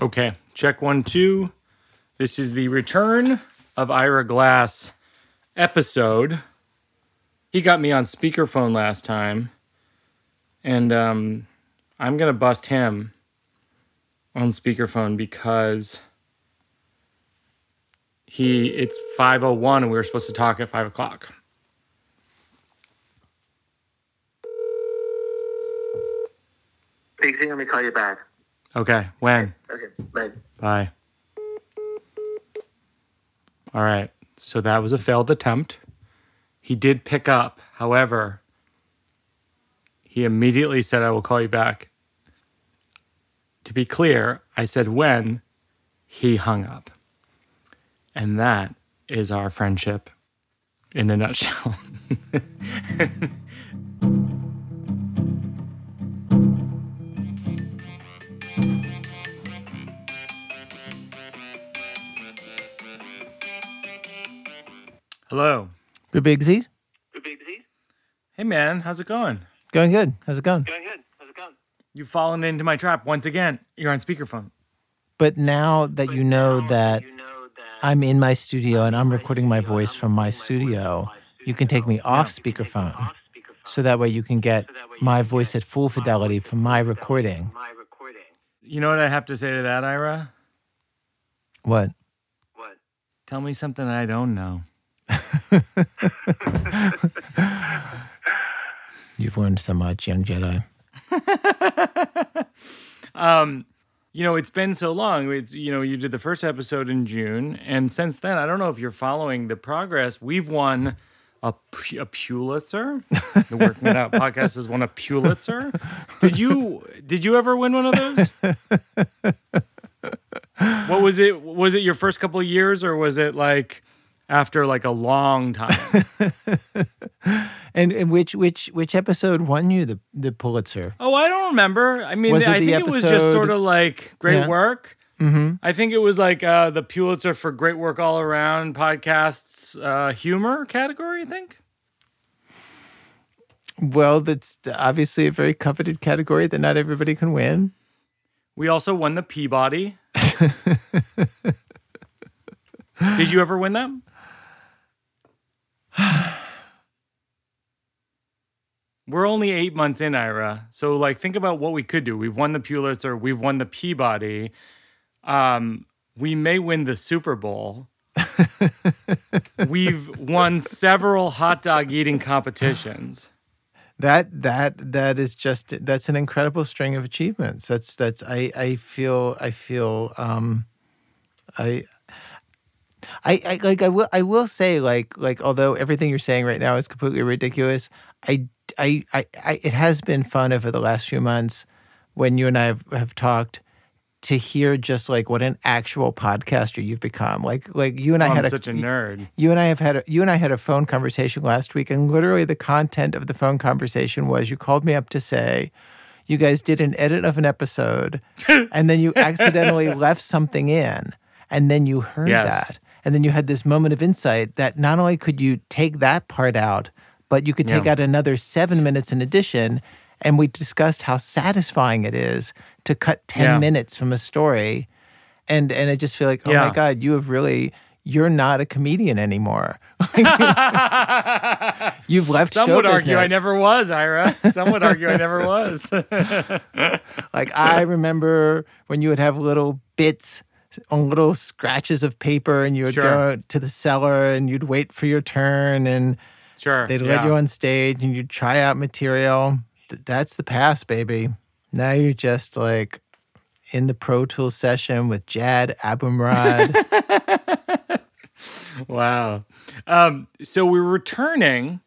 Okay, check one, two. This is the return of Ira Glass episode. He got me on speakerphone last time, and um, I'm gonna bust him on speakerphone because he it's 501 and we were supposed to talk at five o'clock. Big Z, let me call you back. Okay, when? Okay, bye. Bye. All right. So that was a failed attempt. He did pick up. However, he immediately said, I will call you back. To be clear, I said when he hung up. And that is our friendship in a nutshell. Hello. Big Z? Big Z? Hey, man. How's it going? Going good. How's it going? Going good. How's it going? You've fallen into my trap once again. You're on speakerphone. But now that you know that You know that I'm in my studio and I'm recording my voice from my studio, you can take me off speakerphone. off speakerphone. So that way you can get my voice at full fidelity from my recording. My recording. You know what I have to say to that, Ira? What? What? Tell me something I don't know. You've learned so much, young Jedi. Um, you know, it's been so long. It's you know, you did the first episode in June, and since then, I don't know if you're following the progress. We've won a, a Pulitzer. The Working It Out podcast has won a Pulitzer. Did you did you ever win one of those? what was it? Was it your first couple of years, or was it like after like a long time? And, and which which which episode won you the the Pulitzer? Oh, I don't remember. I mean, I think it was just sort of like great Yeah. work. Mm-hmm. I think it was like uh, the Pulitzer for great work all around podcasts uh, humor category. I think. Well, that's obviously a very coveted category that not everybody can win. We also won the Peabody. Did you ever win them? We're only eight months in, Ira. So, like, think about what we could do. We've won the Pulitzer. We've won the Peabody. Um, we may win the Super Bowl. We've won several hot dog eating competitions. That that that is just that's an incredible string of achievements. That's that's I I feel I feel um I I, I like I will I will say like like although everything you're saying right now is completely ridiculous, I I I, I it has been fun over the last few months when you and I have, have talked to hear just like what an actual podcaster you've become. Like like you and I oh, I'm had a such a nerd. you and I have had a, you and I had a phone conversation last week, and literally the content of the phone conversation was you called me up to say you guys did an edit of an episode, and then you accidentally left something in, and then you heard Yes. that, and then you had this moment of insight that not only could you take that part out, but you could take Yeah. out another seven minutes in addition. And we discussed how satisfying it is to cut 10 Yeah. minutes from a story. And and I just feel like, oh Yeah. my God, you have really you're not a comedian anymore. You've left Some would argue I never was, Ira. Some would argue I never was. Like I remember when you would have little bits on little scratches of paper, and you would Sure. go to the cellar and you'd wait for your turn, and sure. they'd yeah. let you on stage and you'd try out material. That's the past, baby. Now you're just like in the Pro Tools session with Jad Abumrad. Wow. Um, so we're returning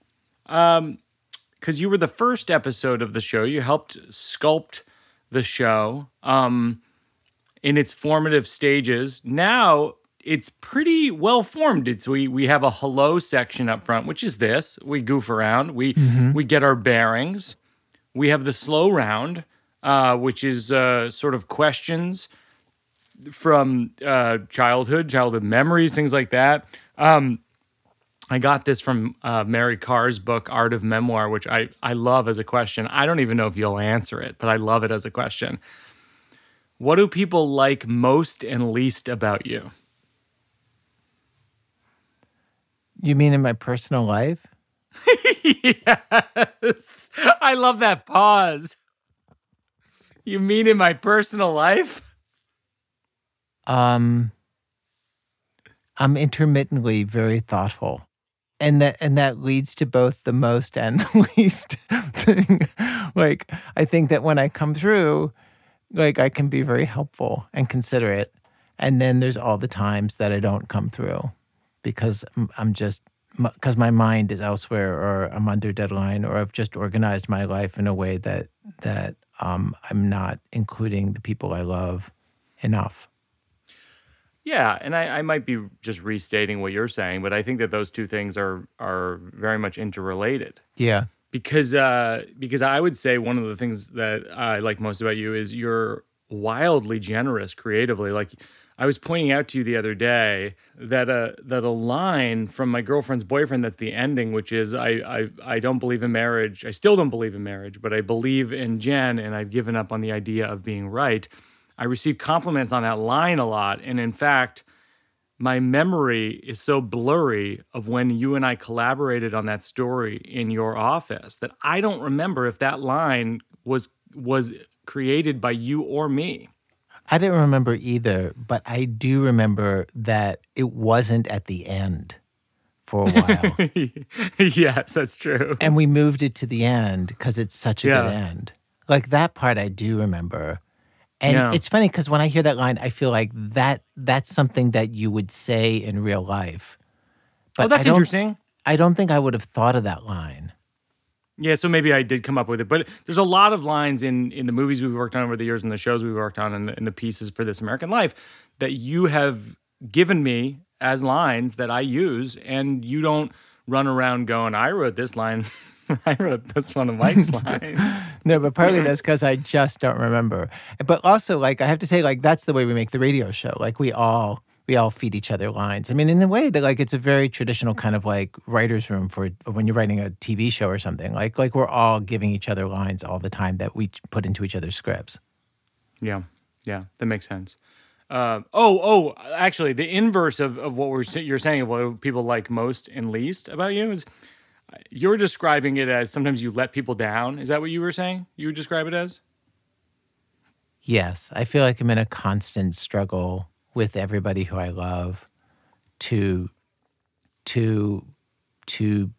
because you were the first episode of the show. You helped sculpt the show um, in its formative stages. Now it's pretty well formed. It's we we have a hello section up front, which is this. We goof around. We we get our bearings. We have the slow round, uh, which is uh, sort of questions from uh, childhood, childhood memories, things like that. Um, I got this from uh, Mary Karr's book, Art of Memoir, which I, I love as a question. I don't even know if you'll answer it, but I love it as a question. What do people like most and least about you? You mean in my personal life? yes. I love that pause. You mean in my personal life? Um, I'm intermittently very thoughtful. And that and that leads to both the most and the least thing. like I think that when I come through, like I can be very helpful and considerate. And then there's all the times that I don't come through because I'm- just because my mind is elsewhere or I'm under deadline or I've just organized my life in a way that that um, I'm not including the people I love enough. Yeah, and I, I might be just restating what you're saying, but I think that those two things are are very much interrelated. Yeah. Because uh because I would say one of the things that I like most about you is you're wildly generous creatively. Like I was pointing out to you the other day that a that a line from my girlfriend's boyfriend that's the ending, which is I I I don't believe in marriage. I still don't believe in marriage, but I believe in Jen and I've given up on the idea of being right. I receive compliments on that line a lot. And in fact, my memory is so blurry of when you and I collaborated on that story in your office that I don't remember if that line was was created by you or me. I didn't remember either, but I do remember that it wasn't at the end for a while. yes, that's true. and we moved it to the end because it's such a Yeah. good end. Like that part I do remember. And Yeah. it's funny because when I hear that line, I feel like that that's something that you would say in real life. oh, that's don't- interesting. I don't think I would have thought of that line. Yeah, so maybe I did come up with it, but there's a lot of lines in in the movies we've worked on over the years, and the shows we've worked on, and the, and the pieces for This American Life that you have given me as lines that I use, and you don't run around going, "I wrote this line." I wrote this one of Mike's lines. No, but partly that's because I just don't remember. But also, like I have to say, like that's the way we make the radio show. Like we all we all feed each other lines. I mean, in a way that like it's a very traditional kind of like writers' room for when you're writing a TV show or something. Like like we're all giving each other lines all the time that we put into each other's scripts. Yeah, yeah, that makes sense. Uh, oh, oh, actually, the inverse of, of what we're you're saying of what people like most and least about you is you're describing it as sometimes you let people down. Is that what you were saying? You would describe it as? Yes, I feel like I'm in a constant struggle with everybody who I love to to to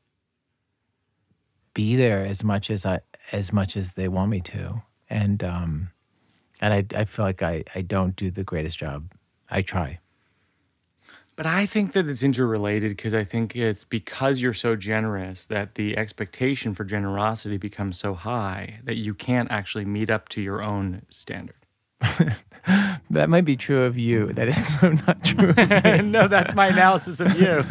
be there as much as I as much as they want me to. And um and I I feel like I I don't do the greatest job. I try. But I think that it's interrelated because I think it's because you're so generous that the expectation for generosity becomes so high that you can't actually meet up to your own standard. That might be true of you. That is so not true. of me. no, that's my analysis of you.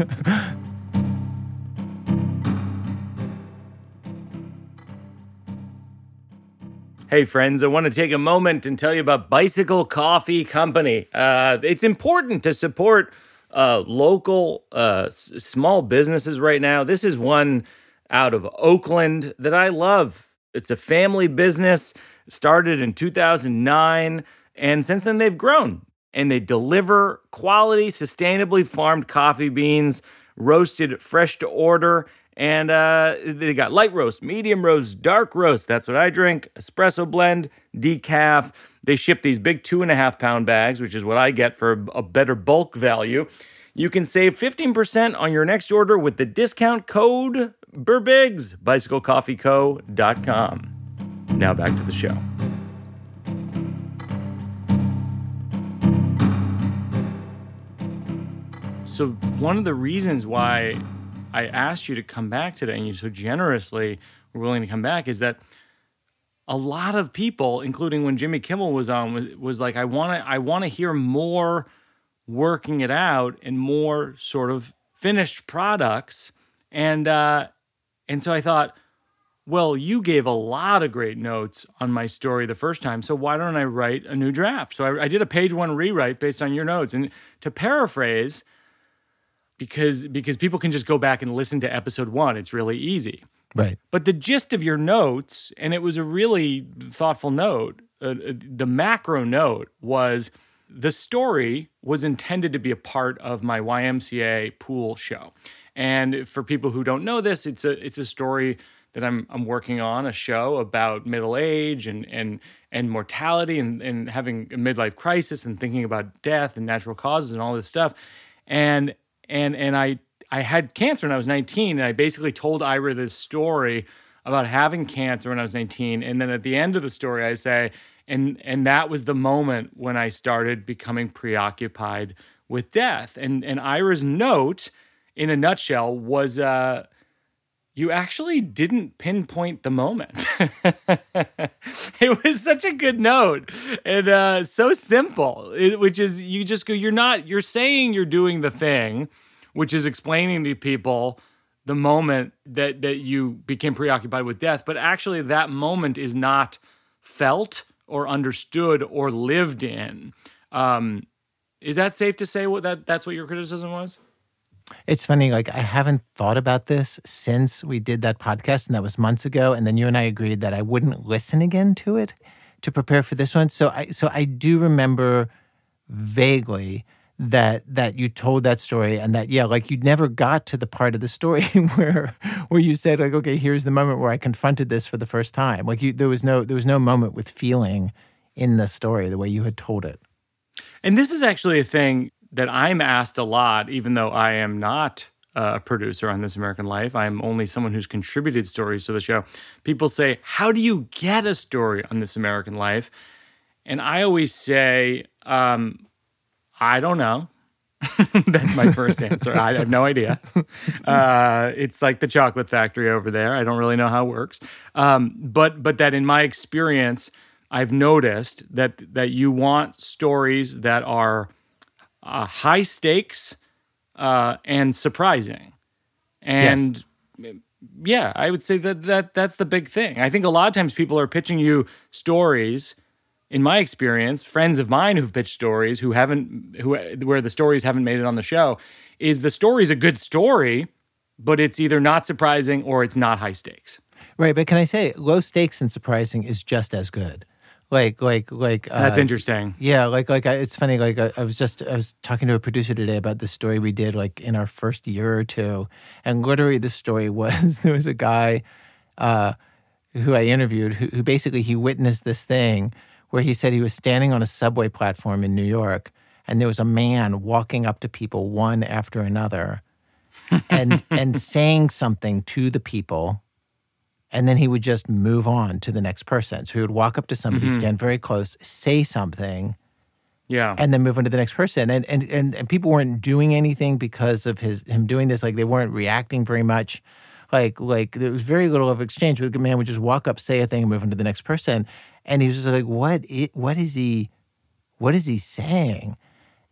Hey, friends, I want to take a moment and tell you about Bicycle Coffee Company. Uh, it's important to support uh, local uh, s- small businesses right now. This is one out of Oakland that I love. It's a family business, started in 2009, and since then they've grown and they deliver quality, sustainably farmed coffee beans, roasted fresh to order. And uh, they got light roast, medium roast, dark roast. That's what I drink. Espresso blend, decaf. They ship these big two and a half pound bags, which is what I get for a better bulk value. You can save 15% on your next order with the discount code BIRBIGS, bicyclecoffeeco.com. Now back to the show. So, one of the reasons why I asked you to come back today and you so generously were willing to come back is that a lot of people, including when Jimmy Kimmel was on, was, was like, I want to, I want to hear more working it out and more sort of finished products. And, uh, and so I thought, well, you gave a lot of great notes on my story the first time, so why don't I write a new draft? So I, I did a page one rewrite based on your notes. And to paraphrase, because because people can just go back and listen to episode one, it's really easy. right. But the gist of your notes, and it was a really thoughtful note, uh, the macro note was the story was intended to be a part of my YMCA pool show. And for people who don't know this, it's a it's a story that I'm I'm working on a show about middle age and and and mortality and, and having a midlife crisis and thinking about death and natural causes and all this stuff. And and and I I had cancer when I was 19 and I basically told Ira this story about having cancer when I was 19. And then at the end of the story, I say, and and that was the moment when I started becoming preoccupied with death. And and Ira's note, in a nutshell, was uh, you actually didn't pinpoint the moment. it was such a good note and uh, so simple, which is you just go, you're not, you're saying you're doing the thing, which is explaining to people the moment that that you became preoccupied with death but actually that moment is not felt or understood or lived in um, is that safe to say what that that's what your criticism was it's funny like i haven't thought about this since we did that podcast and that was months ago and then you and i agreed that i wouldn't listen again to it to prepare for this one. So i so i do remember vaguely that that you told that story and that yeah like you never got to the part of the story where where you said like okay here's the moment where i confronted this for the first time. Like you there was no there was no moment with feeling in the story the way you had told it. And this is actually a thing that i'm asked a lot even though i am not a producer on this american life i'm only someone who's contributed stories to the show people say how do you get a story on this american life and i always say um, I don't know. That's my first answer. I have no idea. Uh, it's like the chocolate factory over there. I don't really know how it works. Um, but but that in my experience, I've noticed that that you want stories that are uh, high stakes uh, and surprising, and yes. yeah, I would say that that that's the big thing. I think a lot of times people are pitching you stories in my experience, friends of mine who've pitched stories who haven't who where the stories haven't made it on the show, is the story's a good story, but it's either not surprising or it's not high stakes. Right, but can I say low stakes and surprising is just as good. Like, like, like. That's uh, interesting. Yeah, like, like I, it's funny. Like, I, I, was just I was talking to a producer today about the story we did like in our first year or two, and literally the story was there was a guy uh, who I interviewed who, who basically he witnessed this thing where he said he was standing on a subway platform in New York and there was a man walking up to people one after another and and saying something to the people and then he would just move on to the next person. So he would walk up to somebody, mm-hmm. stand very close, say something, yeah, and then move on to the next person. And and and, and people weren't doing anything because of his him doing this. Like they weren't reacting very much. Like like there was very little of exchange. The man would just walk up, say a thing, and move on to the next person and he was just like, "What? It, what is he? What is he saying?"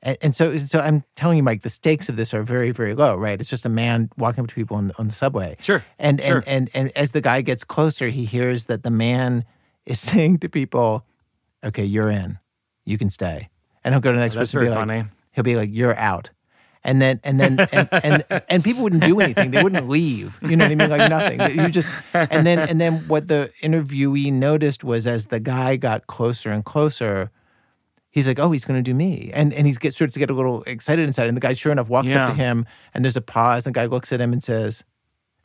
And, and, so, so I'm telling you, Mike, the stakes of this are very, very low, right? It's just a man walking up to people on, on the subway. Sure. And, sure. and and and as the guy gets closer, he hears that the man is saying to people, "Okay, you're in. You can stay." And he'll go to the next oh, that's person. Very funny. Like, he'll be like, "You're out." and then and then and, and, and people wouldn't do anything. They wouldn't leave. You know what I mean? Like nothing. You just and then and then what the interviewee noticed was as the guy got closer and closer, he's like, "Oh, he's going to do me," and and he gets starts to get a little excited inside. And the guy, sure enough, walks yeah. up to him, and there's a pause. And the guy looks at him and says,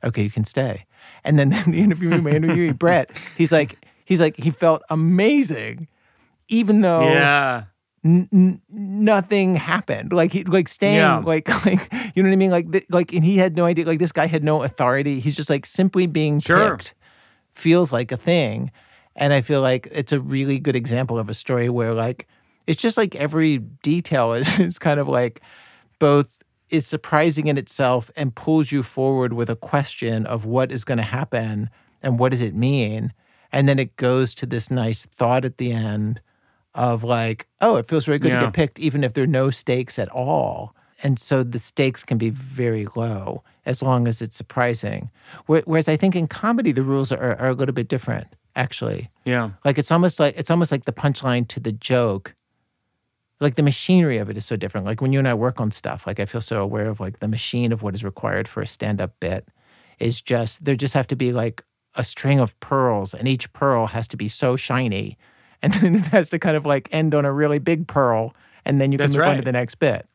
"Okay, you can stay." And then the my interviewee, Brett, he's like, he's like, he felt amazing, even though yeah N- nothing happened. Like he, like staying, yeah. like, like, you know what I mean? Like, th- like, and he had no idea. Like, this guy had no authority. He's just like simply being sure. picked feels like a thing. And I feel like it's a really good example of a story where, like, it's just like every detail is, is kind of like both is surprising in itself and pulls you forward with a question of what is going to happen and what does it mean. And then it goes to this nice thought at the end of like, oh, it feels very good yeah. to get picked, even if there are no stakes at all. And so the stakes can be very low as long as it's surprising. Whereas I think in comedy the rules are, are a little bit different, actually. Yeah. Like it's almost like it's almost like the punchline to the joke. Like the machinery of it is so different. Like when you and I work on stuff, like I feel so aware of like the machine of what is required for a stand-up bit is just there just have to be like a string of pearls and each pearl has to be so shiny and then it has to kind of like end on a really big pearl, and then you can That's move on to the next bit.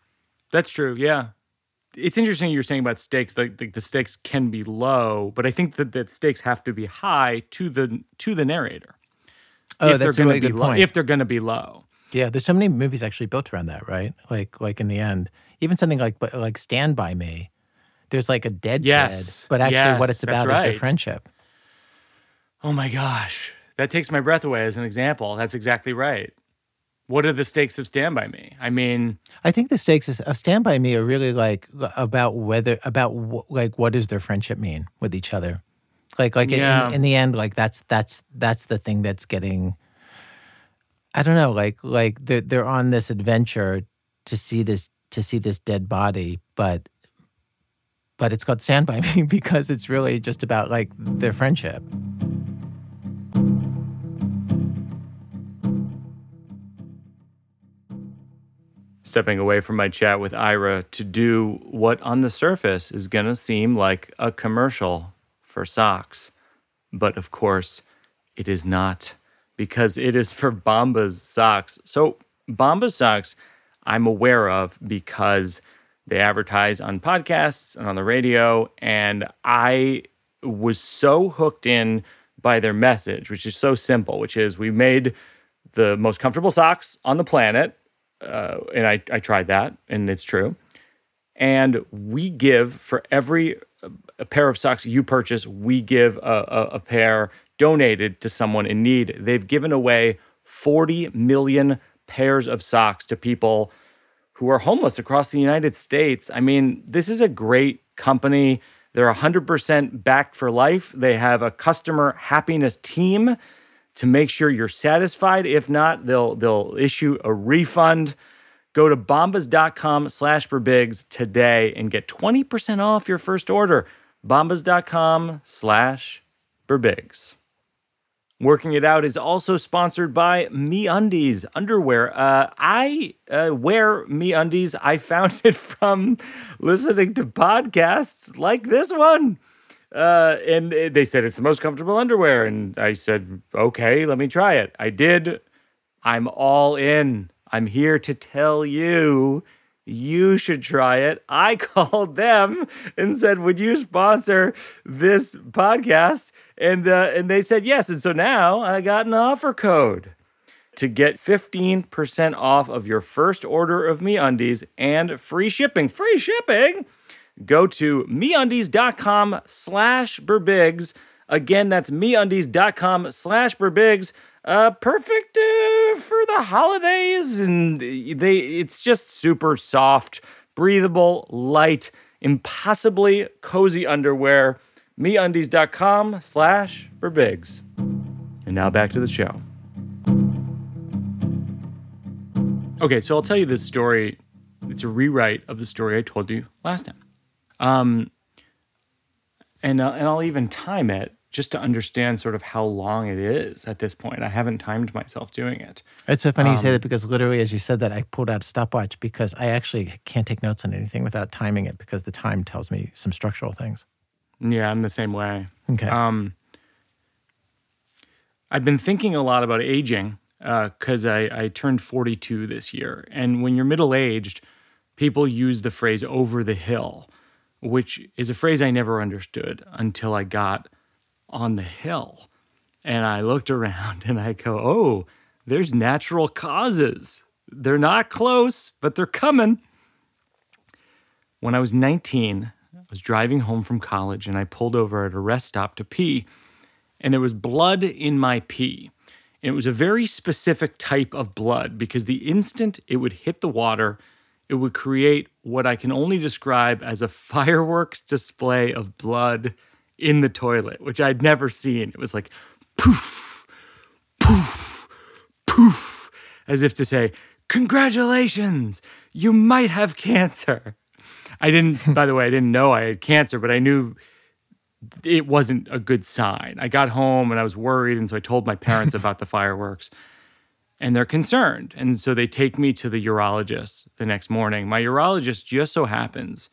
That's true. Yeah. It's interesting you're saying about stakes. Like, like the stakes can be low, but I think that, that stakes have to be high to the to the narrator. Oh, if that's a really good low, point. if they're going to be low. Yeah, there's so many movies actually built around that, right? Like like in the end, even something like like Stand by Me, there's like a dead Yes, kid, but actually what it's about that's is their friendship. Oh my gosh, that takes my breath away as an example. That's exactly right. What are the stakes of Stand by Me? I mean, I think the stakes of Stand by Me are really like about whether about like what does their friendship mean with each other, like like Yeah. in, in the end, like that's that's that's the thing that's getting. I don't know, like like they're they're on this adventure to see this to see this dead body, but but it's called Stand by Me because it's really just about like their friendship. stepping away from my chat with Ira to do what on the surface is going to seem like a commercial for socks. But of course, it is not because it is for Bombas socks. So, Bombas socks, I'm aware of because they advertise on podcasts and on the radio. And I was so hooked in by their message, which is so simple, which is we made the most comfortable socks on the planet uh, and I, I tried that, and it's true. And we give for every uh, a pair of socks you purchase, we give a, a, a pair donated to someone in need. They've given away 40 million pairs of socks to people who are homeless across the United States. I mean, this is a great company. They're 100% backed for life. They have a customer happiness team to make sure you're satisfied. If not, they'll they'll issue a refund. Go to bombas.com slash birbigs today and get 20% off your first order. Bombas.com slash birbigs. Working It Out is also sponsored by MeUndies underwear. Uh, I uh, wear MeUndies. I found it from listening to podcasts like this one. Uh, and they said it's the most comfortable underwear. And I said, okay, let me try it. I did. I'm all in. I'm here to tell you you should try it. I called them and said, "Would you sponsor this podcast?" And uh, and they said yes. And so now I got an offer code to get 15% off of your first order of MeUndies and free shipping. Free shipping. Go to MeUndies.com slash Birbigs. Again, that's MeUndies.com slash Birbigs. Uh, perfect uh, for the holidays, and they it's just super soft, breathable, light, impossibly cozy underwear. MeUndies.com slash Birbigs. And now back to the show. Okay, so I'll tell you this story. It's a rewrite of the story I told you last time. Um, and uh, and I'll even time it just to understand sort of how long it is at this point. I haven't timed myself doing it. It's so funny you Um, say that because literally, as you said that, I pulled out a stopwatch because I actually can't take notes on anything without timing it because the time tells me some structural things. Yeah, I'm the same way. Okay. Um, I've been thinking a lot about aging because I, I turned 42 this year. And when you're middle aged, people use the phrase over the hill, which is a phrase I never understood until I got on the hill. And I looked around and I go, oh, there's natural causes. They're not close, but they're coming. When I was 19, I was driving home from college and I pulled over at a rest stop to pee, and there was blood in my pee. It was a very specific type of blood because the instant it would hit the water, it would create what I can only describe as a fireworks display of blood in the toilet, which I'd never seen. It was like poof, poof, poof, as if to say, Congratulations, you might have cancer. I didn't, by the way, I didn't know I had cancer, but I knew it wasn't a good sign. I got home and I was worried. And so I told my parents about the fireworks and they're concerned. And so they take me to the urologist the next morning. My urologist just so happens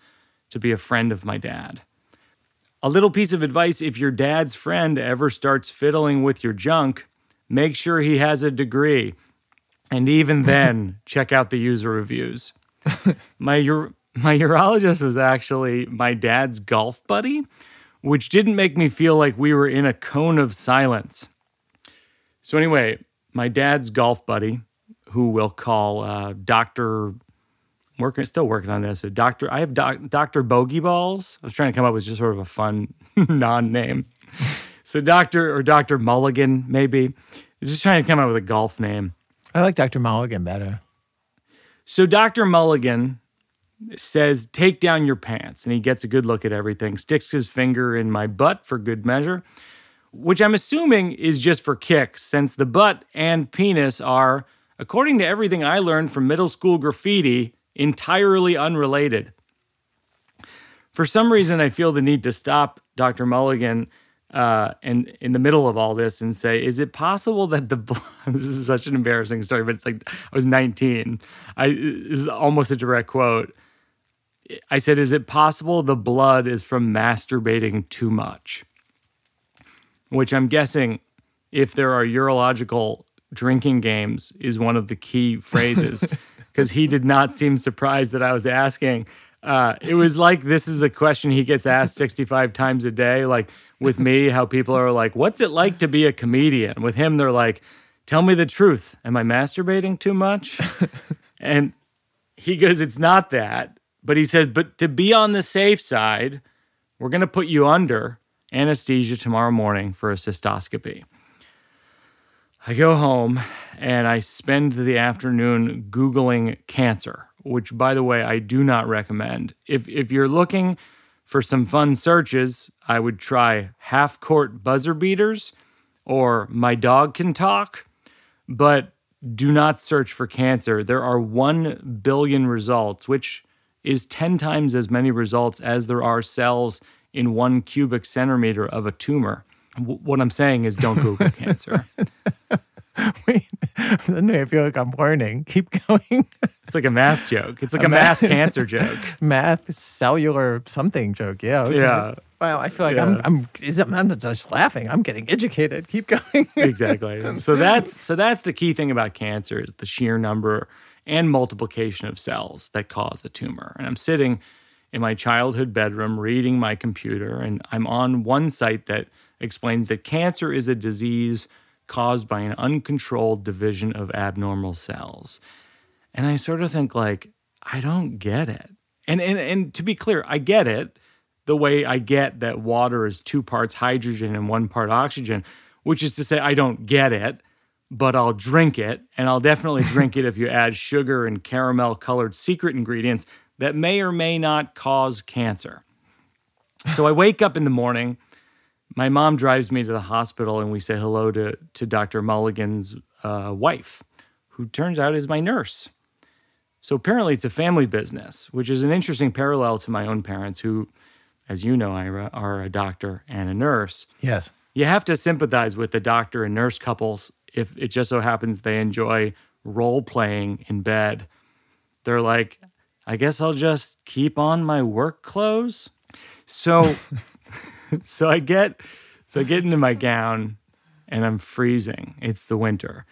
to be a friend of my dad. A little piece of advice if your dad's friend ever starts fiddling with your junk, make sure he has a degree. And even then, check out the user reviews. my ur- my urologist was actually my dad's golf buddy, which didn't make me feel like we were in a cone of silence. So anyway, my dad's golf buddy, who we'll call uh, Doctor, working still working on this. Doctor, I have doc, Doctor Bogey Balls. I was trying to come up with just sort of a fun non-name. so Doctor or Doctor Mulligan, maybe. He's just trying to come up with a golf name. I like Dr. Mulligan better. So Dr. Mulligan says, Take down your pants. And he gets a good look at everything, sticks his finger in my butt for good measure, which I'm assuming is just for kicks, since the butt and penis are, according to everything I learned from middle school graffiti, entirely unrelated. For some reason, I feel the need to stop Dr. Mulligan uh, and in the middle of all this and say, is it possible that the blood, this is such an embarrassing story, but it's like I was 19. I this is almost a direct quote. I said, is it possible the blood is from masturbating too much? Which I'm guessing, if there are urological drinking games, is one of the key phrases, because he did not seem surprised that I was asking. Uh, it was like this is a question he gets asked 65 times a day. Like with me, how people are like, What's it like to be a comedian? With him, they're like, Tell me the truth. Am I masturbating too much? and he goes, It's not that. But he says, But to be on the safe side, we're going to put you under anesthesia tomorrow morning for a cystoscopy. I go home and I spend the afternoon Googling cancer, which, by the way, I do not recommend. If, if you're looking for some fun searches, I would try half court buzzer beaters or my dog can talk, but do not search for cancer. There are 1 billion results, which is 10 times as many results as there are cells in one cubic centimeter of a tumor. W- what I'm saying is don't Google cancer. Wait, suddenly I feel like I'm learning. Keep going. It's like a math joke. It's like a, math, cancer joke. Math, cellular something joke. Yeah. okay. Yeah. Wow, I feel like I'm I'm I'm not just laughing. I'm getting educated. Keep going. exactly. So that's so that's the key thing about cancer is the sheer number and multiplication of cells that cause a tumor. And I'm sitting in my childhood bedroom reading my computer and I'm on one site that explains that cancer is a disease caused by an uncontrolled division of abnormal cells. And I sort of think like I don't get it. And and and to be clear, I get it the way I get that water is two parts hydrogen and one part oxygen, which is to say, I don't get it, but I'll drink it. And I'll definitely drink it if you add sugar and caramel colored secret ingredients that may or may not cause cancer. So I wake up in the morning. My mom drives me to the hospital, and we say hello to, to Dr. Mulligan's uh, wife, who turns out is my nurse. So apparently, it's a family business, which is an interesting parallel to my own parents, who, as you know, Ira, are a doctor and a nurse. yes. You have to sympathize with the doctor and nurse couples if it just so happens they enjoy role playing in bed. They're like, I guess I'll just keep on my work clothes. So, so I get, so I get into my gown, and I'm freezing. It's the winter,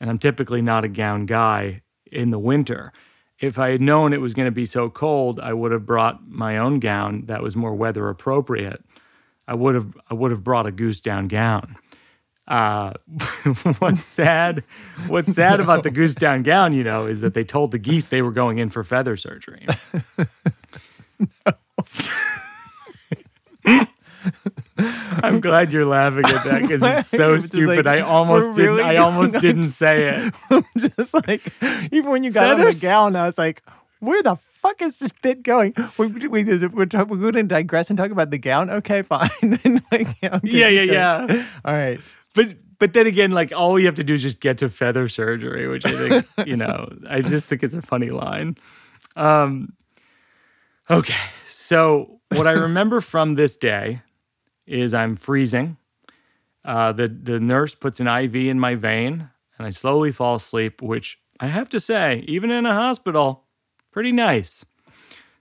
and I'm typically not a gown guy in the winter. If I had known it was going to be so cold, I would have brought my own gown that was more weather appropriate. I would have I would have brought a goose down gown. Uh, what's sad? What's sad about the goose down gown, you know, is that they told the geese they were going in for feather surgery. I'm glad you're laughing at that because it's so stupid. like, I almost didn't. really I almost didn't say it. I'm just like even when you got on the gown, I was like, where the fuck is this bit going? We, we, is it- we're, talk, we're going to digress and talk about the gown. Okay, fine. And like, yeah, Yeah, yeah, yeah. All right. But but then again, like all you have to do is just get to feather surgery, which I think you know. I just think it's a funny line. Um, okay, so what I remember from this day is I'm freezing. Uh, the the nurse puts an IV in my vein, and I slowly fall asleep. Which I have to say, even in a hospital, pretty nice.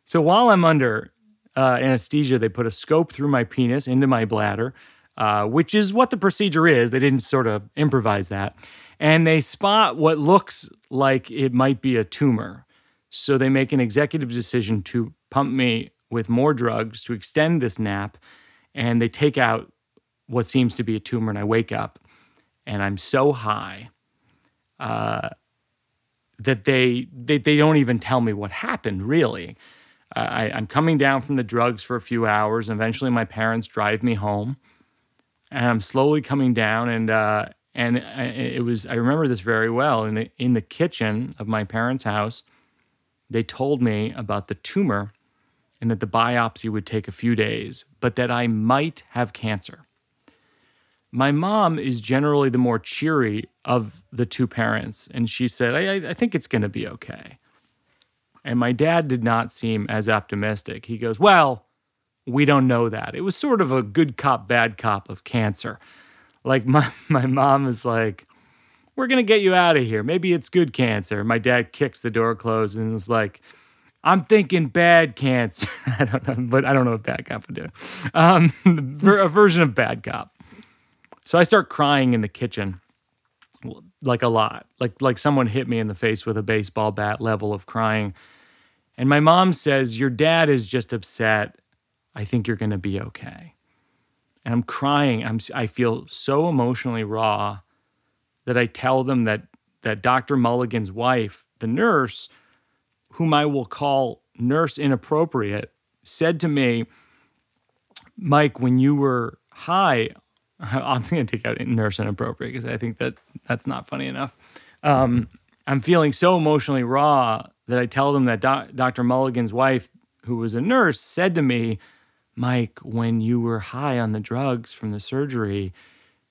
So while I'm under uh, anesthesia, they put a scope through my penis into my bladder. uh, which is what the procedure is. They didn't sort of improvise that. And they spot what looks like it might be a tumor. So they make an executive decision to pump me with more drugs to extend this nap. And they take out what seems to be a tumor. And I wake up and I'm so high uh, that they, they, they don't even tell me what happened, really. I, I'm coming down from the drugs for a few hours. And eventually, my parents drive me home. And I'm slowly coming down. And, uh, and it was, I remember this very well. In the, in the kitchen of my parents' house, they told me about the tumor and that the biopsy would take a few days, but that I might have cancer. My mom is generally the more cheery of the two parents, and she said, I, I think it's going to be okay. And my dad did not seem as optimistic. He goes, Well, we don't know that. It was sort of a good cop, bad cop of cancer. Like my, my mom is like, We're going to get you out of here. Maybe it's good cancer. My dad kicks the door closed and is like, I'm thinking bad cancer. I don't know, but I don't know what bad cop would do. Um, a version of bad cop. So I start crying in the kitchen, like a lot, like like someone hit me in the face with a baseball bat level of crying. And my mom says, "Your dad is just upset. I think you're going to be okay." And I'm crying. I'm I feel so emotionally raw that I tell them that that Dr. Mulligan's wife, the nurse, whom I will call nurse inappropriate, said to me, Mike, when you were high, I'm going to take out nurse inappropriate because I think that that's not funny enough. Um, I'm feeling so emotionally raw that I tell them that doc, Dr. Mulligan's wife, who was a nurse, said to me, Mike, when you were high on the drugs from the surgery,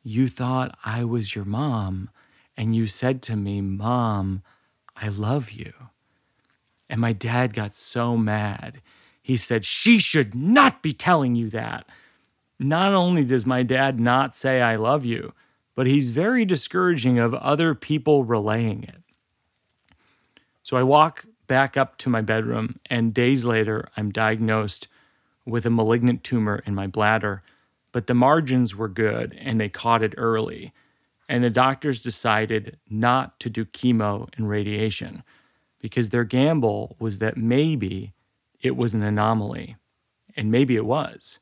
you thought I was your mom. And you said to me, Mom, I love you. And my dad got so mad. He said, She should not be telling you that. Not only does my dad not say, I love you, but he's very discouraging of other people relaying it. So I walk back up to my bedroom, and days later, I'm diagnosed with a malignant tumor in my bladder. But the margins were good, and they caught it early. And the doctors decided not to do chemo and radiation because their gamble was that maybe it was an anomaly. And maybe it was.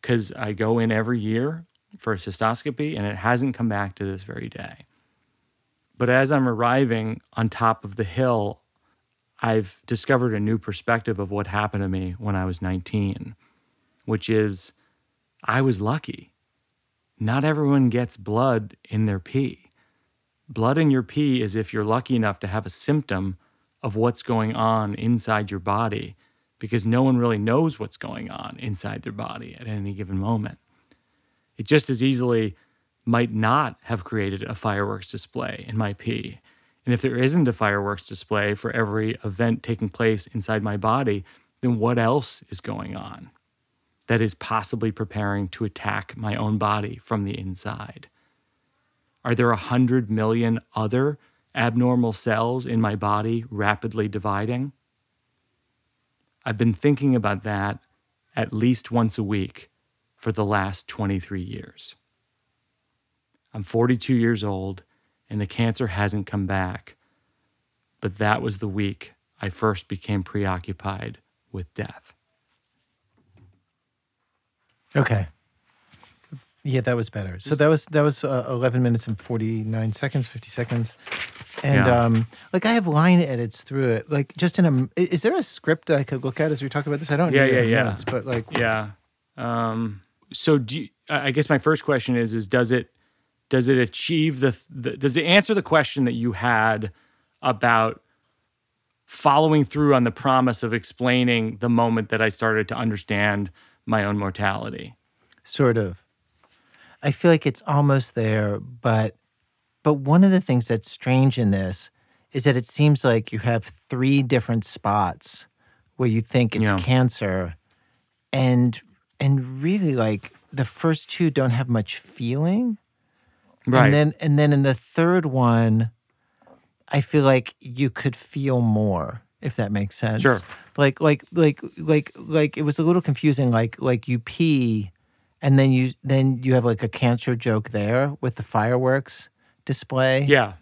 Because I go in every year for a cystoscopy and it hasn't come back to this very day. But as I'm arriving on top of the hill, I've discovered a new perspective of what happened to me when I was 19, which is I was lucky. Not everyone gets blood in their pee. Blood in your pee is if you're lucky enough to have a symptom of what's going on inside your body because no one really knows what's going on inside their body at any given moment. It just as easily might not have created a fireworks display in my pee. And if there isn't a fireworks display for every event taking place inside my body, then what else is going on that is possibly preparing to attack my own body from the inside? Are there a hundred million other abnormal cells in my body rapidly dividing? I've been thinking about that at least once a week for the last 23 years. I'm 42 years old and the cancer hasn't come back, but that was the week I first became preoccupied with death. Okay. Yeah, that was better. So that was that was uh, 11 minutes and 49 seconds, 50 seconds. And Yeah. um like I have line edits through it. Like just in a is there a script that I could look at as we talk about this? I don't Yeah, yeah, yeah. notes, but like Yeah. Um, so do you, I I guess my first question is is does it does it achieve the, the does it answer the question that you had about following through on the promise of explaining the moment that I started to understand my own mortality? sort of. I feel like it's almost there, but but one of the things that's strange in this is that it seems like you have three different spots where you think it's Yeah. cancer and and really like the first two don't have much feeling. Right. And then and then in the third one I feel like you could feel more if that makes sense. Sure. Like like like like like it was a little confusing like like you pee and then you then you have like a cancer joke there with the fireworks display. Yeah.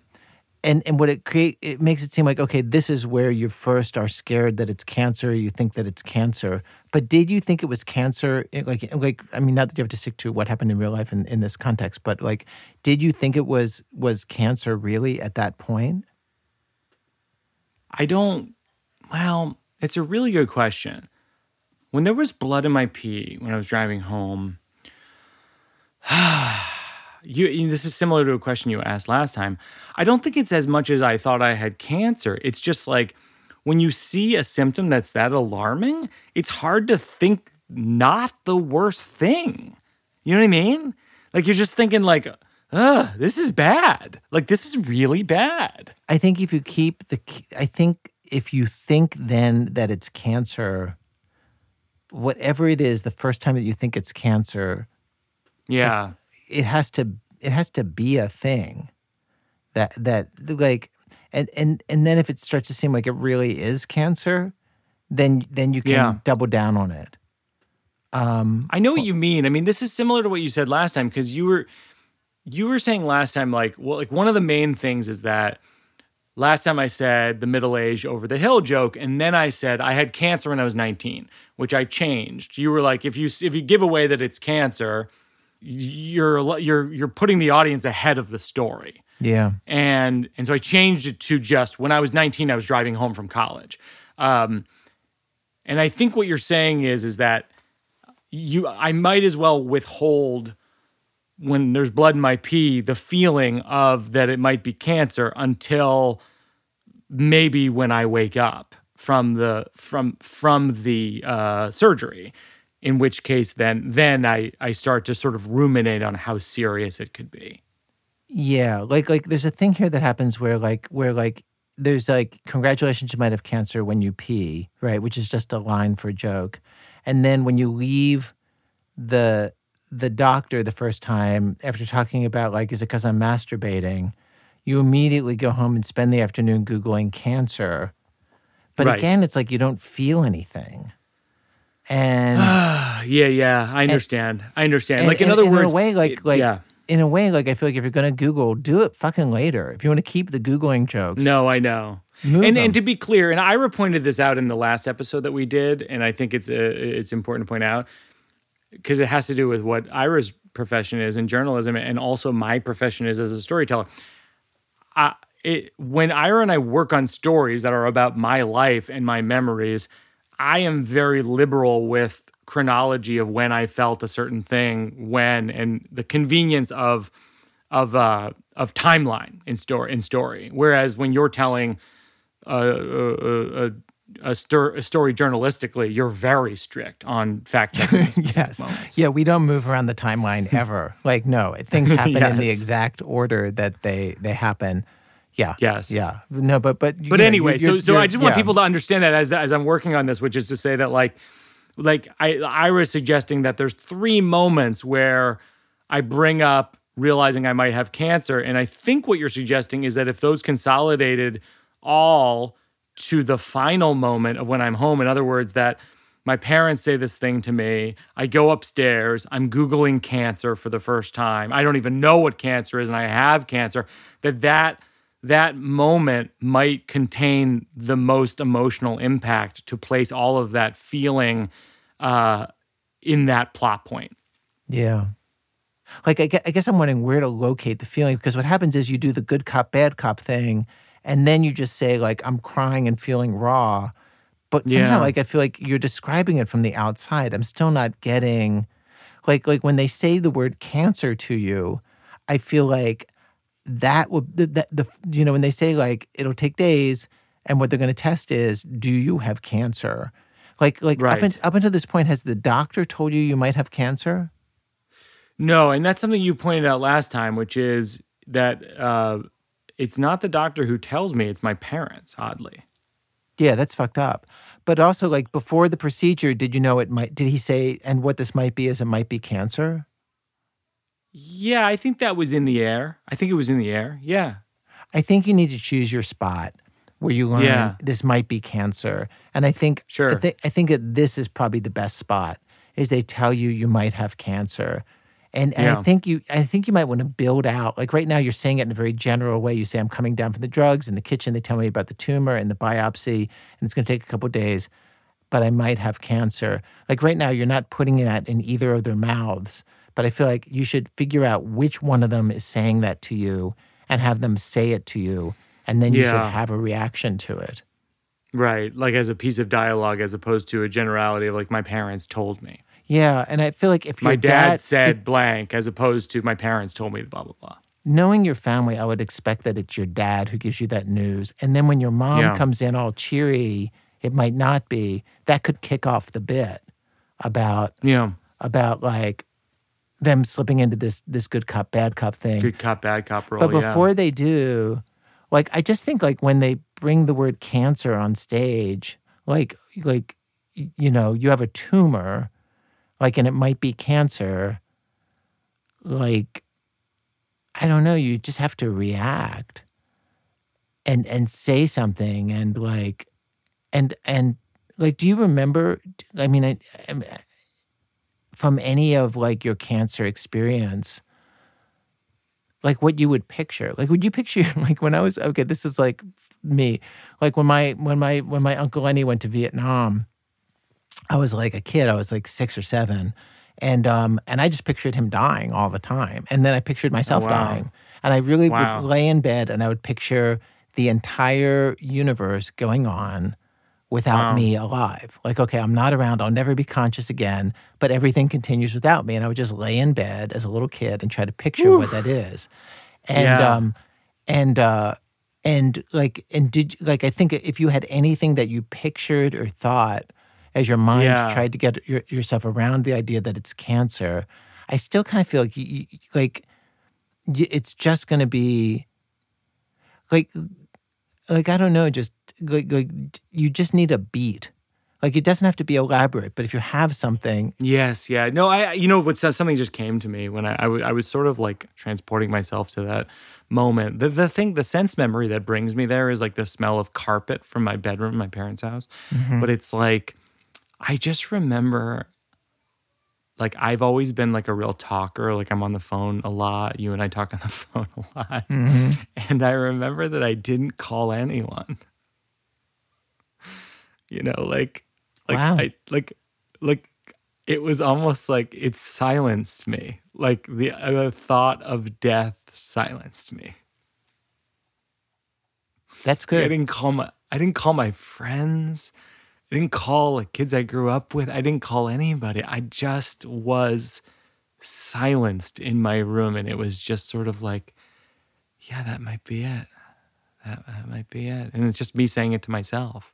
and and what it create it makes it seem like okay this is where you first are scared that it's cancer you think that it's cancer but did you think it was cancer It- like like i mean not that you have to stick to what happened in real life in, in this context but like did you think it was was cancer really at that point I don't. Well, it's a really good question. When there was blood in my pee when I was driving home, you, this is similar to a question you asked last time. I don't think it's as much as I thought I had cancer. It's just like when you see a symptom that's that alarming, it's hard to think not the worst thing. You know what I mean? Like you're just thinking like, "Ugh, this is bad. Like this is really bad." i think if you keep the i think if you think then that it's cancer whatever it is the first time that you think it's cancer Yeah. it has to it has to be a thing that that like and and and then if it starts to seem like it really is cancer then then you can Yeah. double down on it um I know what you mean. I mean, this is similar to what you said last time because you were you were saying last time like well like one of the main things is that last time I said the middle age over the hill joke and then I said I had cancer when I was 19, which I changed. You were like if you if you give away that it's cancer, you're you're you're putting the audience ahead of the story yeah and and so I changed it to just when I was 19, I was driving home from college. Um, and I think what you're saying is is that you I might as well withhold when there's blood in my pee the feeling of that it might be cancer until maybe when I wake up from the from from the uh, surgery. In which case, then then I I start to sort of ruminate on how serious it could be. yeah like like there's a thing here that happens where like where like there's like congratulations you might have cancer when you pee right which is just a line for a joke and then when you leave the the doctor the first time after talking about like is it because i'm masturbating you immediately go home and spend the afternoon googling cancer but Right. again it's like you don't feel anything and Yeah, yeah, I understand. I understand. and- like in and- other and words, in a way like it- like yeah. in a way like i feel like if you're gonna google do it fucking later if you want to keep the googling jokes No, I know. Move and them. and to be clear, and Ira pointed this out in the last episode that we did, and I think it's uh, it's important to point out because it has to do with what Ira's profession is in journalism, and also my profession is as a storyteller. I, it, when Ira and I work on stories that are about my life and my memories, I am very liberal with chronology of when I felt a certain thing, when, and the convenience of of uh, of timeline in story in story. Whereas when you're telling a a, a, a, a story journalistically, you're very strict on fact checking. yes yeah we don't move around the timeline ever like no things happen in the exact order that they they happen yeah Yes. yeah no but but But anyway, so so I just want people to understand that as as I'm working on this, which is to say that like like I Ira's suggesting that there's three moments where I bring up realizing I might have cancer, and I think what you're suggesting is that if those consolidated all to the final moment of when I'm home, in other words, that my parents say this thing to me. I go upstairs. I'm Googling cancer for the first time. I don't even know what cancer is, and I have cancer. That that that moment might contain the most emotional impact to place all of that feeling uh, in that plot point. yeah like I guess, I guess i'm wondering where to locate the feeling because what happens is you do the good cop bad cop thing and then you just say like i'm crying and feeling raw but somehow Yeah. like i feel like you're describing it from the outside i'm still not getting like like when they say the word cancer to you i feel like that would the, the, the you know when they say like it'll take days and what they're going to test is do you have cancer like like up, Right. un, up until this point has the doctor told you you might have cancer No, and that's something you pointed out last time, which is that uh, it's not the doctor who tells me; it's my parents. Oddly, yeah that's fucked up but also like before the procedure did you know it might did he say and what this might be is it might be cancer yeah, I think that was in the air. I think it was in the air. Yeah, I think you need to choose your spot where you learn Yeah. this might be cancer. And I think Sure. I think I think that this is probably the best spot is they tell you you might have cancer. And, and I think you I think you might want to build out like right now you're saying it in a very general way. You say I'm coming down from the drugs in the kitchen. They tell me about the tumor and the biopsy, and it's going to take a couple days, but I might have cancer. Like right now, you're not putting that in either of their mouths. But I feel like you should figure out which one of them is saying that to you and have them say it to you, and then you should have a reaction to it. Right. Like as a piece of dialogue as opposed to a generality of like my parents told me. Yeah, and I feel like if My dad, dad said blank as opposed to my parents told me blah blah blah. knowing your family, I would expect that it's your dad who gives you that news. And then when your mom Yeah. comes in all cheery, it might not be. That could kick off the bit about Yeah. about like them slipping into this this good cop bad cop thing. Good cop, bad cop role. but yeah. before they do, like I just think like when they bring the word cancer on stage, like like you know, you have a tumor, like and it might be cancer, like I don't know, you just have to react and and say something and like and and like do you remember I mean I, I from any of like your cancer experience like what you would picture. Like would you picture like when i was okay this is like me. Like when my when my when my uncle lenny went to vietnam i was like a kid. I was like six or seven. And um and i just pictured him dying all the time. And then i pictured myself wow. dying. And i really Wow. would lay in bed and i would picture the entire universe going on without Wow. me alive. Like, okay, I'm not around. I'll never be conscious again, but everything continues without me. And I would just lay in bed as a little kid and try to picture what that is. And, Yeah. um, and, uh, and like, and did like, I think if you had anything that you pictured or thought as your mind Yeah. tried to get your, yourself around the idea that it's cancer, I still kind of feel like, you, you- like, it's just going to be like, like I don't know, just like like you just need a beat. Like it doesn't have to be elaborate, but if you have something, Yes, yeah. No, I you know what something just came to me when I I was sort of like transporting myself to that moment. The the thing the sense memory that brings me there is like the smell of carpet from my bedroom my parents' house. Mm-hmm. But it's like I just remember like I've always been like a real talker, like I'm on the phone a lot. You and I talk on the phone a lot. Mm-hmm. And I remember that I didn't call anyone. You know, like like Wow. I like like it was almost like it silenced me. Like the uh, the thought of death silenced me. that's good. I didn't call my I didn't call my friends. I didn't call like kids I grew up with. I didn't call anybody. I just was silenced in my room and it was just sort of like yeah, that might be it. That, that might be it. And it's just me saying it to myself.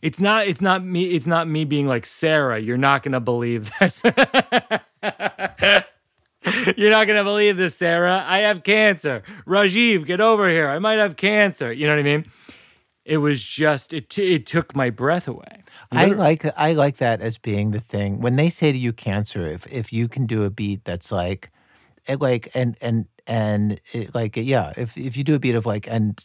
It's not it's not me it's not me being like Sarah, you're not going to believe this. You're not gonna believe this, Sarah. I have cancer. Rajiv, get over here. I might have cancer. You know what I mean? It was just it. T- it took my breath away. I like I like that as being the thing. When they say to you cancer, if if you can do a beat that's like, eh, like and and and it, like yeah, if if you do a beat of like and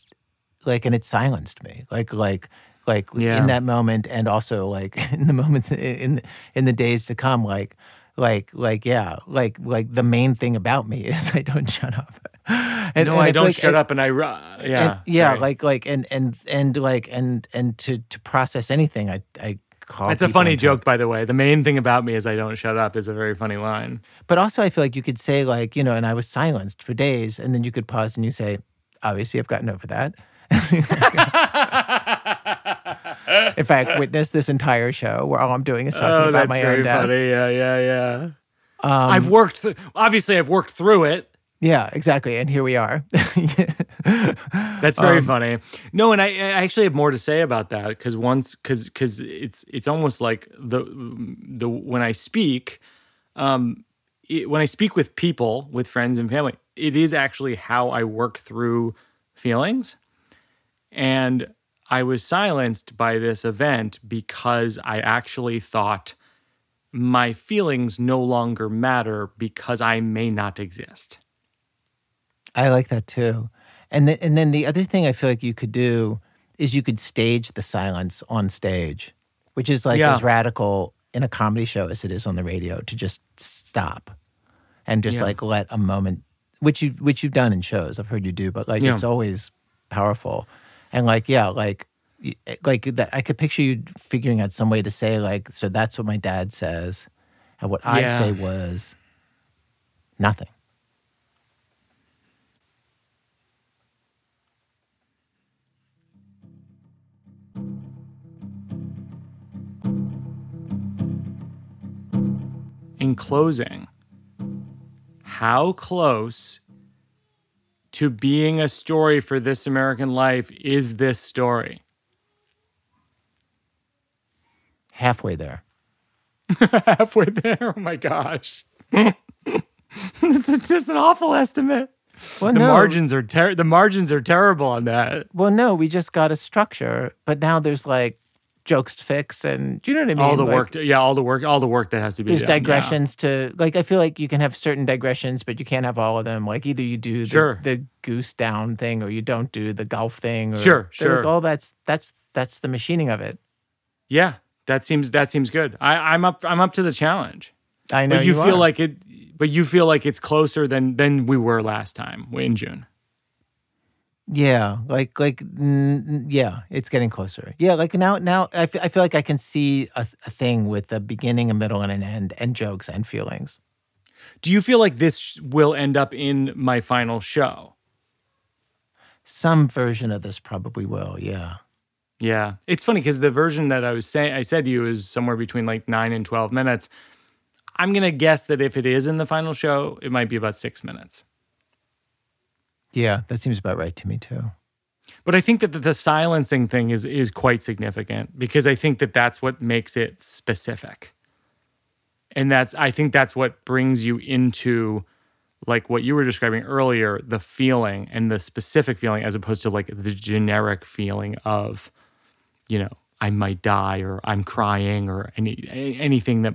like and it silenced me like like like Yeah. in that moment and also like in the moments in in the days to come like like like yeah like like the main thing about me is I don't shut up. And, no, and I don't like- shut up, and I ru- yeah and- yeah, sorry. like like and and and like and and to to process anything, I I call. That's a funny joke, by the way. The main thing about me is I don't shut up. Is a very funny line. But also, I feel like you could say like you know, and I was silenced for days, and then you could pause and you say, obviously, I've gotten over that. In fact, witness this entire show where all I'm doing is talking oh, about my own death. funny. Yeah, yeah, yeah. Um, I've worked. Th- obviously, I've worked through it. Yeah, exactly. And here we are. That's very funny. No, and I, I actually have more to say about that because once because because it's it's almost like the the when I speak, um, it, when I speak with people, with friends and family, it is actually how I work through feelings, and I was silenced by this event because I actually thought my feelings no longer matter because I may not exist. I like that too. And then, and then the other thing I feel like you could do is you could stage the silence on stage, which is like Yeah. as radical in a comedy show as it is on the radio to just stop and just Yeah. like let a moment which you which you've done in shows i've heard you do but like Yeah. it's always powerful and like yeah like eh, like that i could picture you figuring out some way to say like so that's what my dad says and what i Yeah. say was nothing in closing, how close to being a story for this American life is this story? halfway there Halfway there. Oh my gosh. it's, just an awful estimate. well The no margins are ter- the margins are terrible on that. well no we just got a structure but now there's like jokes to fix and do you know what i mean all the Like, work, yeah, all the work, all the work that has to be there's done. yeah. digressions to like i feel like you can have certain digressions but you can't have all of them like either you do the, Sure. the goose down thing or you don't do the golf thing or Sure, like, sure. all that's that's that's the machining of it Yeah, that seems that seems good. I, I'm up. I'm up to the challenge. i know But you, feel are. like it. But you feel like it's closer than than we were last time in June. Yeah like like mm, yeah it's getting closer yeah like now now i feel, I feel like i can see a, a thing with a beginning a middle and an end and jokes and feelings Do you feel like this will end up in my final show? some version of this probably will yeah Yeah, it's funny because the version that I was saying, I said to you is somewhere between like nine and twelve minutes. I'm gonna guess that if it is in the final show, it might be about six minutes. Yeah that seems about right to me too But I think that the, the silencing thing is is quite significant because I think that that's what makes it specific, and that's I think that's what brings you into like what you were describing earlier, the feeling and the specific feeling, as opposed to like the generic feeling of, you know, I might die or I'm crying or any anything that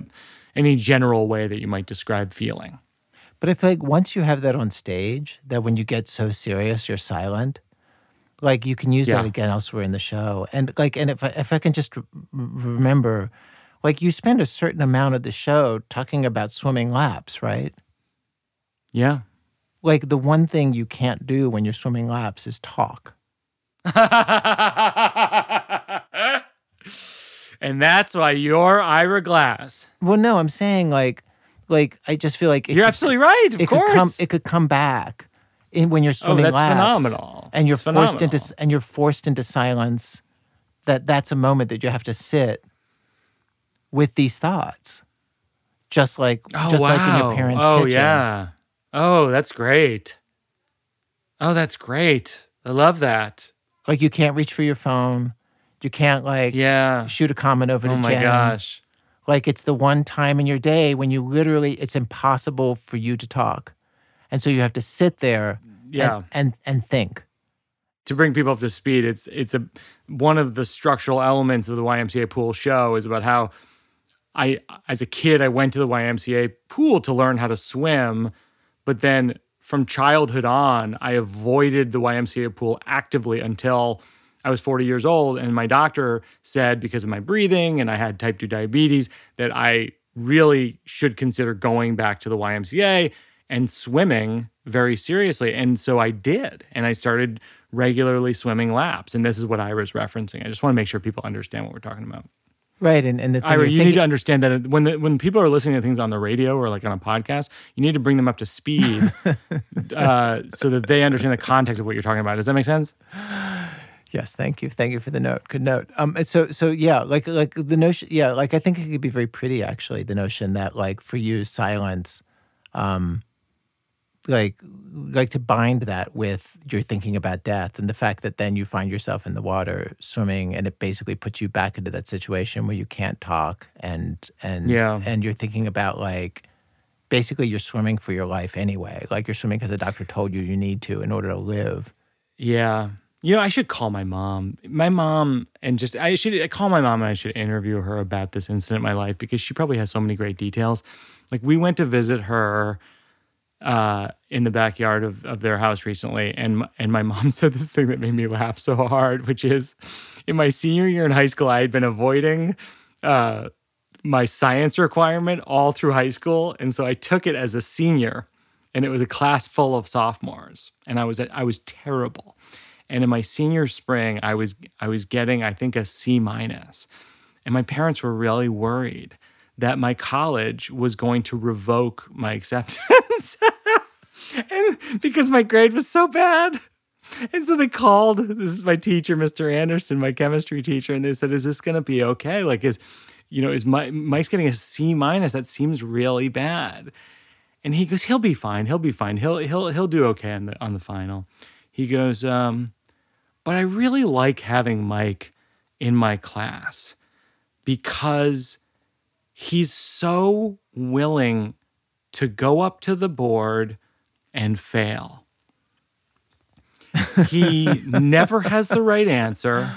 any general way that you might describe feeling. But I feel like once you have that on stage, that when you get so serious, you're silent. Like you can use that again elsewhere in the show, and like, and if I, if I can just r- remember, like you spend a certain amount of the show talking about swimming laps, right? Yeah. Like the one thing you can't do when you're swimming laps is talk. and that's why you're Ira Glass. Well, no, I'm saying like, like I just feel like it You're could- absolutely right. Of it course. could come it could come back in when you're oh, swimming that's laps phenomenal. and you're It's forced into and you're forced into silence that that's a moment that you have to sit with these thoughts just like oh, just like in your wow. parents Oh, kitchen yeah. Oh, that's great. Oh, that's great. I love that. like you can't reach for your phone you can't like Yeah. shoot a comment over Oh to my Jen. gosh. Like it's the one time in your day when you literally it's impossible for you to talk and so you have to sit there and- Yeah. and and think to bring people up to speed, it's it's a one of the structural elements of the YMCA pool show is about how I as a kid I went to the YMCA pool to learn how to swim, but then from childhood on I avoided the YMCA pool actively until I was 40 years old and my doctor said because of my breathing and I had type 2 diabetes that I really should consider going back to the YMCA and swimming very seriously. And so I did. And I started regularly swimming laps. And this is what Ira's referencing. I just want to make sure people understand what we're talking about. right and, and the thing Ira, you thinking- need to understand that when the, when people are listening to things on the radio or like on a podcast, you need to bring them up to speed uh, so that they understand the context of what you're talking about. Does that make sense? Yes, thank you, thank you for the note. Good note. Um, so so yeah, like like the notion, yeah, like I think it could be very pretty actually. The notion that like for you, silence, um, like like to bind that with you're thinking about death and the fact that then you find yourself in the water swimming and it basically puts you back into that situation where you can't talk and and Yeah. and you're thinking about like basically you're swimming for your life anyway. Like you're swimming because the doctor told you you need to in order to live. Yeah. You know, I should call my mom. My mom, and just I should I call my mom and I should interview her about this incident in my life because she probably has so many great details. Like we went to visit her uh, in the backyard of, of their house recently, and and my mom said this thing that made me laugh so hard, which is, in my senior year in high school, I had been avoiding uh, my science requirement all through high school, and so I took it as a senior, and it was a class full of sophomores, and I was I was terrible. And in my senior spring, I was I was getting I think a C minus, and my parents were really worried that my college was going to revoke my acceptance, and because my grade was so bad. And so they called this is my teacher, Mr. Anderson, my chemistry teacher, and they said, "Is this going to be okay? Like, is you know, is Mike, Mike's getting a C minus? That seems really bad." And he goes, "He'll be fine. He'll be fine. He'll he'll he'll do okay on the on the final." He goes, um, "But I really like having Mike in my class because he's so willing to go up to the board and fail." he never has the right answer.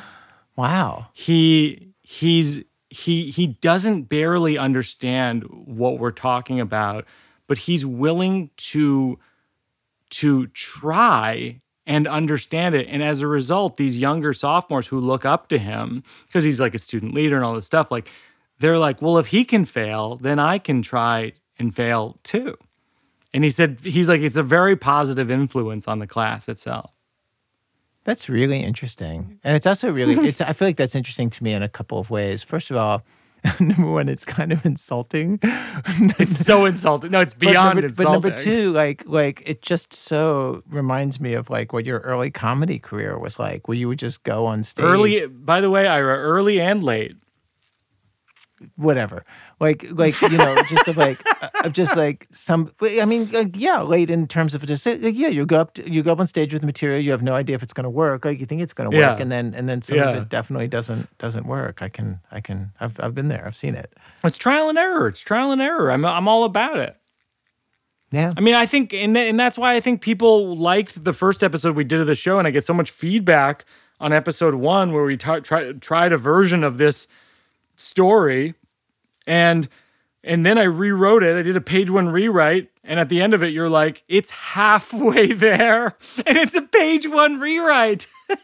Wow. He he's he he doesn't barely understand what we're talking about, but he's willing to to try and understand it. And as a result, these younger sophomores who look up to him because he's like a student leader and all this stuff, like they're like, well, if he can fail, then I can try and fail too. And he said he's like it's a very positive influence on the class itself. That's really interesting. And it's also really it's I feel like that's interesting to me in a couple of ways. First of all, number one, it's kind of insulting. It's so insulting. No, it's beyond but number, insulting. But number two, like like it just so reminds me of like what your early comedy career was like, where you would just go on stage. Early, by the way, Ira, early and late. whatever like like you know just of like uh, of just like some i mean like, yeah late in terms of just like, yeah you go up to, you go up on stage with material you have no idea if it's going to work like you think it's going to work Yeah. and then and then some of it definitely doesn't doesn't work i can i can i've, I've been there i've seen it It's trial and error. It's trial and error. I'm I'm all about it. yeah I mean, I think, and and that's why I think people liked the first episode we did of the show, and I get so much feedback on episode one where we t- try, tried a version of this story, and and then I rewrote it. I did a page one rewrite, and at the end of it, you're like, it's halfway there, and it's a page one rewrite.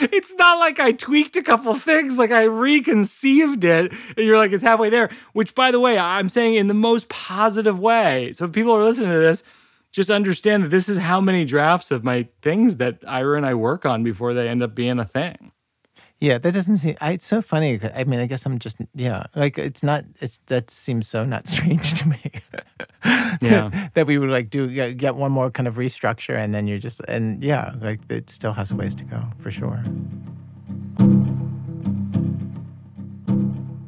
it's not like I tweaked a couple things, like I reconceived it, and you're like, it's halfway there. Which, by the way, I'm saying in the most positive way. So if people are listening to this, just understand that this is how many drafts of my things that Ira and I work on before they end up being a thing. Yeah that doesn't seem I, it's so funny i mean i guess i'm just yeah like it's not it's that seems so not strange to me Yeah. that we would like do get get one more kind of restructure and then you're just and yeah like it still has ways to go for sure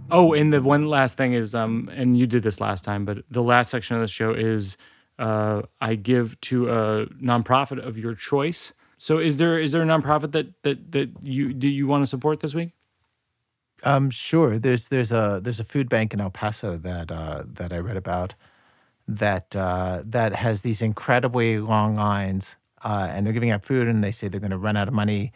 Oh, and the one last thing is, um, and you did this last time, but the last section of the show is uh, I give to a nonprofit of your choice. So, is there is there a nonprofit that that that you do you want to support this week? Um, sure. There's there's a there's a food bank in El Paso that uh, that I read about that uh, that has these incredibly long lines, uh, and they're giving out food, and they say they're going to run out of money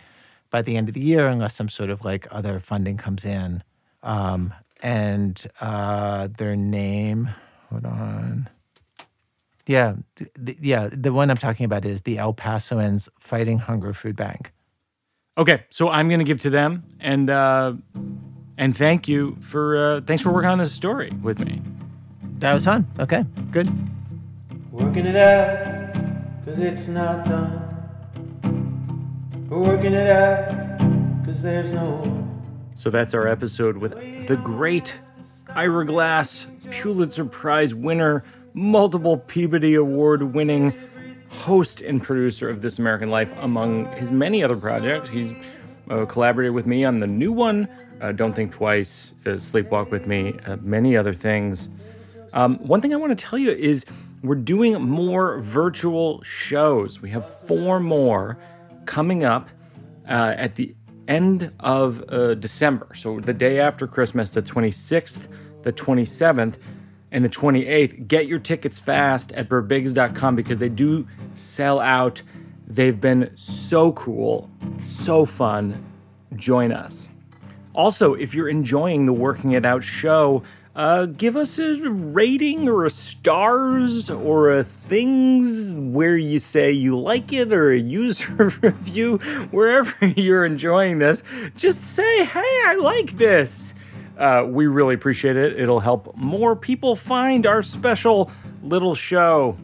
by the end of the year unless some sort of like other funding comes in. Um, and uh, their name, hold on. Yeah, th- th- yeah. The one I'm talking about is the El Pasoans Fighting Hunger Food Bank. Okay, so I'm going to give to them, and uh, and thank you for uh, thanks for working on this story with me. That was fun. Okay, good. Working it out, cause it's not done. We're working it out, cause there's no. So that's our episode with the great Ira Glass, Pulitzer Prize winner, multiple Peabody Award winning host and producer of This American Life, among his many other projects. He's uh, collaborated with me on the new one, uh, Don't Think Twice, uh, Sleepwalk with Me, uh, many other things. Um, one thing I want to tell you is we're doing more virtual shows. We have four more coming up uh, at the end of uh, December. So the day after Christmas, the 26th, the 27th, and the 28th. Get your tickets fast at birbigs.com because they do sell out. They've been so cool, so fun. Join us. Also, if you're enjoying the Working It Out show, uh, give us a rating or a stars or a things where you say you like it or a user review, wherever you're enjoying this. Just say, hey, I like this. Uh, we really appreciate it. It'll help more people find our special little show.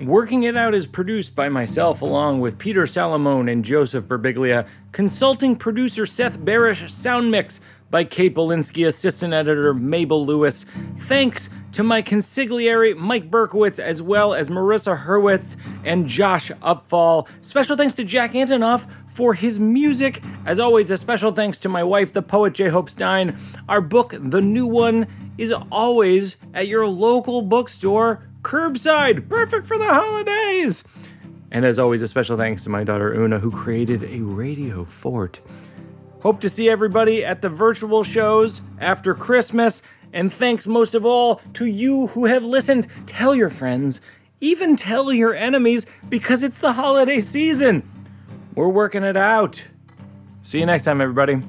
Working It Out is produced by myself along with Peter Salamone and Joseph Birbiglia, consulting producer Seth Barish, sound mix by Kate Bolinsky, assistant editor Mabel Lewis. Thanks to my consigliere Mike Berkowitz, as well as Marissa Hurwitz and Josh Upfall. Special thanks to Jack Antonoff for his music. As always, a special thanks to my wife, the poet J. Hope Stein. Our book, The New One, is always at your local bookstore, curbside, perfect for the holidays. And as always, a special thanks to my daughter Oona, who created a radio fort. Hope to see everybody at the virtual shows after Christmas. And thanks most of all to you who have listened. Tell your friends, even tell your enemies, because it's the holiday season. We're working it out. See you next time, everybody.